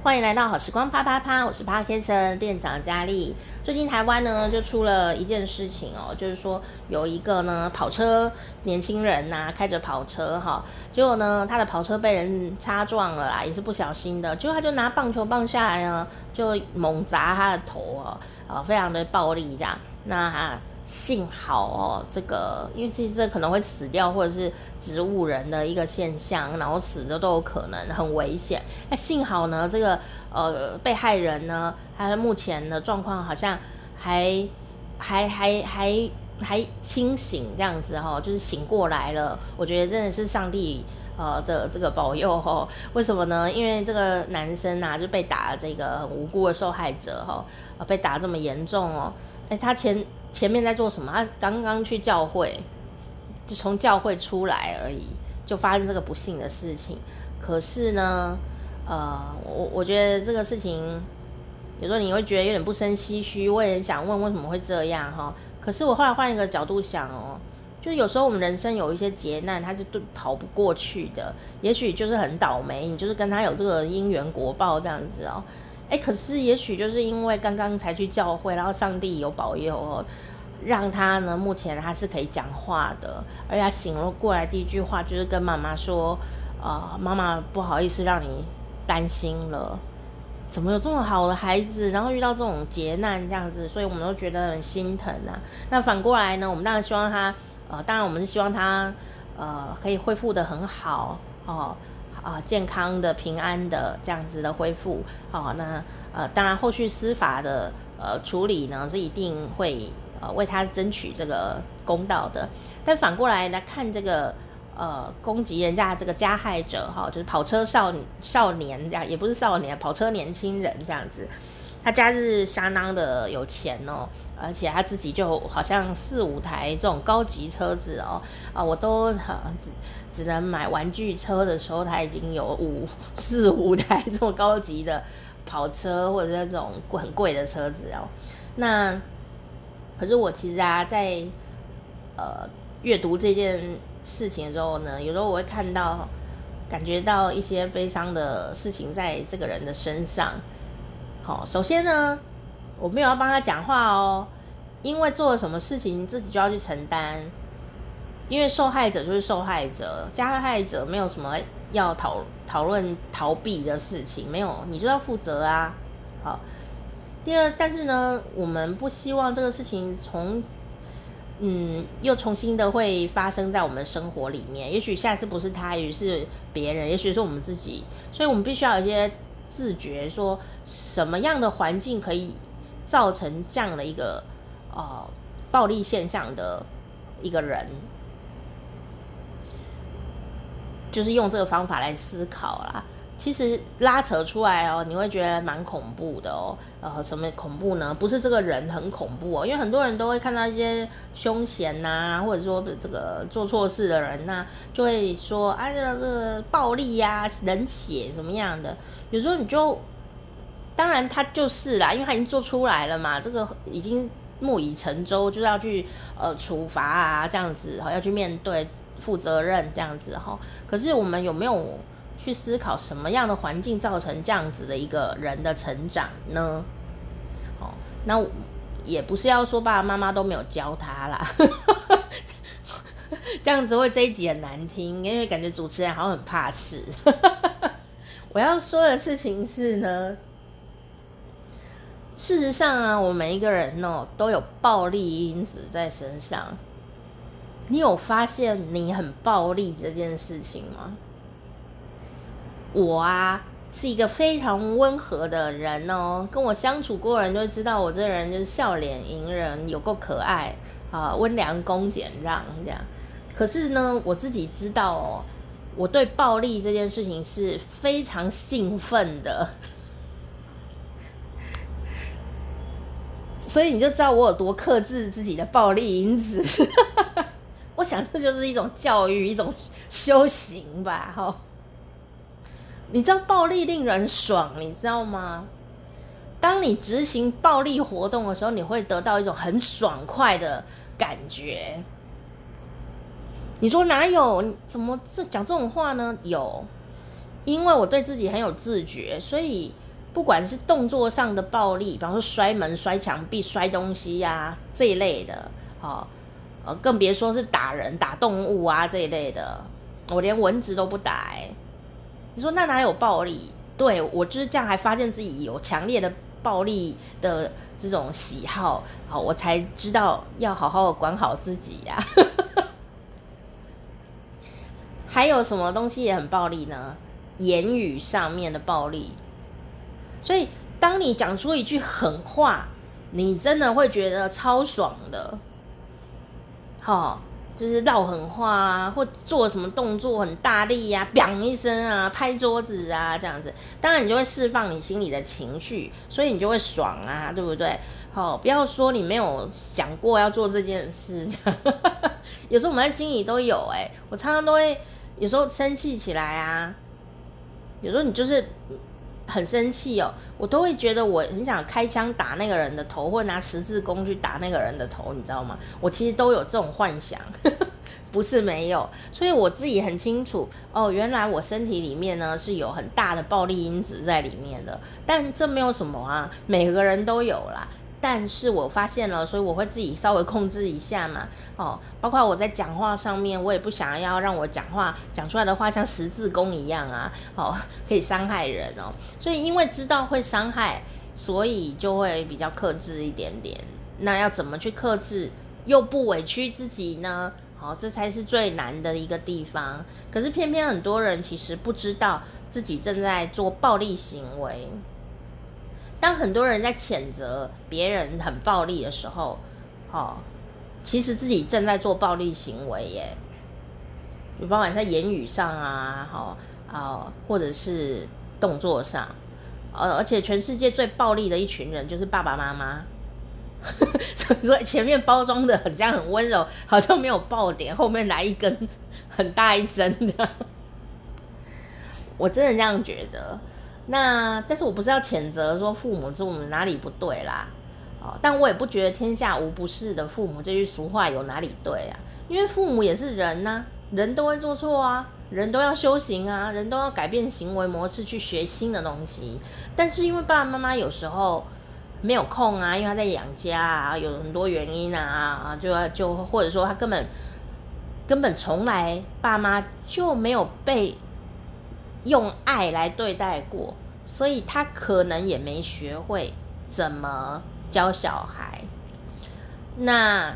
欢迎来到好时光啪啪啪，我是帕先生店长佳丽。最近台湾呢就出了一件事情哦，就是说有一个呢跑车年轻人呐、啊，开着跑车哈，结果呢他的跑车被人擦撞了啦，也是不小心的，结果他就拿棒球棒下来呢，就猛砸他的头哦，啊，非常的暴力这样，那。幸好哦，这个因为其实这可能会死掉，或者是植物人的一个现象，然后死的都有可能，很危险。那幸好呢，这个呃被害人呢，他目前的状况好像还还还还还清醒这样子哈、哦，就是醒过来了。我觉得真的是上帝呃的这个保佑哈、为什么呢？因为这个男生啊就被打了这个无辜的受害者哈、哦，被打这么严重哦。哎，他前。前面在做什么？他刚刚去教会，就从教会出来而已，就发生这个不幸的事情。可是呢，呃，我我觉得这个事情，有时候你会觉得有点不生唏嘘。我也很想问，为什么会这样哈？可是我后来换一个角度想哦，就是有时候我们人生有一些劫难，它是都跑不过去的。也许就是很倒霉，你就是跟他有这个因缘果报这样子哦。哎，可是也许就是因为刚刚才去教会，然后上帝有保佑哦，让他呢，目前他是可以讲话的，而且他醒了过来，第一句话就是跟妈妈说：“啊、妈妈不好意思让你担心了，怎么有这么好的孩子，然后遇到这种劫难这样子，所以我们都觉得很心疼啊。那反过来呢，我们当然希望他，呃，当然我们是希望他，呃，可以恢复得很好哦。”啊，健康的、平安的这样子的恢复，好，那呃，当然后续司法的呃处理呢，是一定会呃为他争取这个公道的。但反过来来看这个呃攻击人家这个加害者哈，就是跑车少少年这样，也不是少年，跑车年轻人这样子，他家是相当的有钱哦，而且他自己就好像四五台这种高级车子哦，啊，我都。啊只能买玩具车的时候，他已经有五四五台这么高级的跑车，或者是这种很贵的车子哦。那可是我其实啊，在呃阅读这件事情的时候呢，有时候我会看到、感觉到一些悲伤的事情在这个人的身上。好，首先呢，我没有要帮他讲话哦，因为做了什么事情自己就要去承担。因为受害者就是受害者，加害者没有什么要讨讨论逃避的事情，没有，你就要负责啊。好，第二，但是呢，我们不希望这个事情从嗯又重新的会发生在我们生活里面。也许下次不是他，也许是别人，也许是我们自己，所以我们必须要有一些自觉，说什么样的环境可以造成这样的一个呃暴力现象的一个人。就是用这个方法来思考啦。其实拉扯出来哦，你会觉得蛮恐怖的哦。呃，什么恐怖呢？不是这个人很恐怖哦，因为很多人都会看到一些凶险呐，或者说这个做错事的人呐，就会说啊，这个暴力呀、冷血什么样的。有时候你就，当然他就是啦，因为他已经做出来了嘛，这个已经木已成舟，就是要去呃处罚啊，这样子，要去面对。负责任这样子哈，可是我们有没有去思考什么样的环境造成这样子的一个人的成长呢？哦，那也不是要说爸爸妈妈都没有教他啦，这样子会这一集很难听，因为感觉主持人好像很怕事。我要说的事情是呢，事实上啊，我们每一个人哦都有暴力因子在身上。你有发现你很暴力这件事情吗？我啊是一个非常温和的人哦，跟我相处过的人都知道我这人就是笑脸迎人，有够可爱啊，温良恭俭让这样。可是呢，我自己知道哦，我对暴力这件事情是非常兴奋的，所以你就知道我有多克制自己的暴力因子。我想这就是一种教育，一种修行吧，哈。你知道暴力令人爽，你知道吗？当你执行暴力活动的时候，你会得到一种很爽快的感觉。你说哪有？怎么这讲这种话呢？有，因为我对自己很有自觉，所以不管是动作上的暴力，比方说摔门、摔墙壁、摔东西呀、这一类的，哦，呃，更别说是打人、打动物啊这一类的，我连蚊子都不打、欸。你说那哪有暴力？对，我就是这样，还发现自己有强烈的暴力的这种喜好，好，我才知道要好好管好自己呀、还有什么东西也很暴力呢？言语上面的暴力。所以，当你讲出一句狠话，你真的会觉得超爽的，好，就是撂狠话啊，或做什么动作很大力呀，砰一声啊，拍桌子啊，这样子，当然你就会释放你心里的情绪，所以你就会爽啊，对不对？好，不要说你没有想过要做这件事，有时候我们在心里都有，哎，我常常都会，有时候生气起来啊，有时候你就是。很生气哦，我都会觉得我很想开枪打那个人的头，或拿十字弓去打那个人的头，你知道吗？我其实都有这种幻想，不是没有，所以我自己很清楚哦，原来我身体里面呢是有很大的暴力因子在里面的，但这没有什么啊，每个人都有啦。但是我发现了，所以我会自己稍微控制一下嘛，哦，包括我在讲话上面，我也不想要让我讲话讲出来的话像十字弓一样啊，哦，可以伤害人哦，所以因为知道会伤害，所以就会比较克制一点点。那要怎么去克制，又不委屈自己呢？好，哦，这才是最难的一个地方。可是偏偏很多人其实不知道自己正在做暴力行为。当很多人在谴责别人很暴力的时候，哦，其实自己正在做暴力行为耶。你不管在言语上啊，好啊，或者是动作上，呃，而且全世界最暴力的一群人就是爸爸妈妈。所以前面包装的很像很温柔，好像没有爆点，后面来一根很大一针的。我真的这样觉得。那但是我不是要谴责说父母是我们哪里不对啦，哦，但我也不觉得天下无不是的父母这句俗话有哪里对啊，因为父母也是人呐，人都会做错啊，人都要修行啊，人都要改变行为模式去学新的东西，但是因为爸爸妈妈有时候没有空啊，因为他在养家啊，有很多原因啊，啊，就就或者说他根本根本从来爸妈就没有被。用爱来对待过，所以他可能也没学会怎么教小孩。那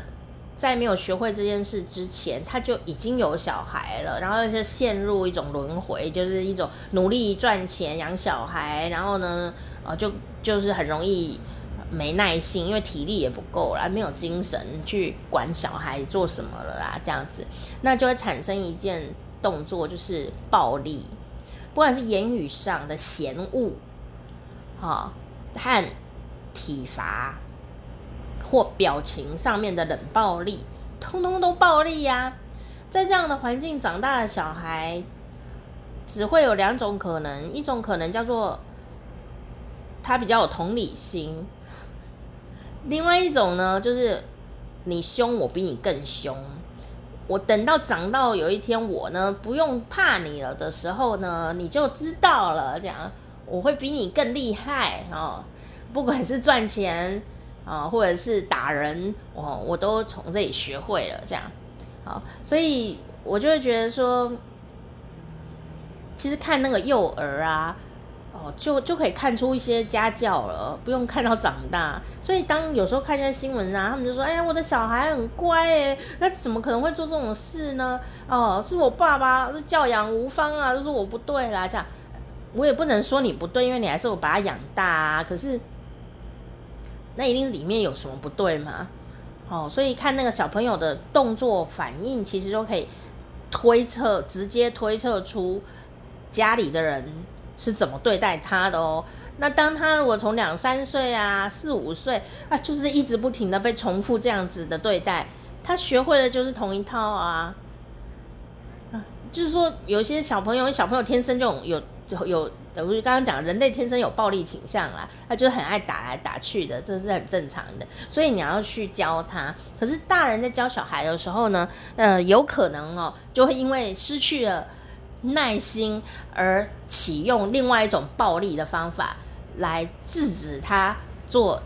在没有学会这件事之前，他就已经有小孩了，然后就陷入一种轮回，就是一种努力赚钱养小孩，然后呢，呃，就就是很容易没耐心，因为体力也不够了，没有精神去管小孩做什么了啦，这样子，那就会产生一件动作，就是暴力。不管是言语上的嫌恶，哈，和体罚，或表情上面的冷暴力，通通都暴力呀、在这样的环境长大的小孩，只会有两种可能：一种可能叫做他比较有同理心；另外一种呢，就是你凶我比你更凶。我等到长到有一天我呢不用怕你了的时候呢，你就知道了。这样我会比你更厉害哦，不管是赚钱啊，或者是打人，哦，我都从这里学会了。这样好，所以我就会觉得说，其实看那个幼儿啊。哦，就就可以看出一些家教了，不用看到长大。所以当有时候看一下新闻啊，他们就说：“哎呀，我的小孩很乖哎，那怎么可能会做这种事呢？”哦，是我爸爸教养无方啊，就是我不对啦。这样我也不能说你不对，因为你还是我把他养大啊。可是那一定是里面有什么不对嘛？哦，所以看那个小朋友的动作反应，其实都可以推测，直接推测出家里的人。是怎么对待他的哦？那当他如果从两三岁啊、四五岁啊，就是一直不停的被重复这样子的对待，他学会的就是同一套啊。啊，就是说，有些小朋友，小朋友天生就有有有，比如刚刚讲，人类天生有暴力倾向啦，他就很爱打来打去的，这是很正常的。所以你要去教他。可是大人在教小孩的时候呢，呃，有可能哦，就会因为失去了。耐心而启用另外一种暴力的方法，来制止他做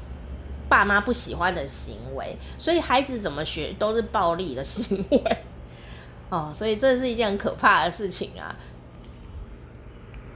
爸妈不喜欢的行为，所以孩子怎么学都是暴力的行为。哦，所以这是一件很可怕的事情啊！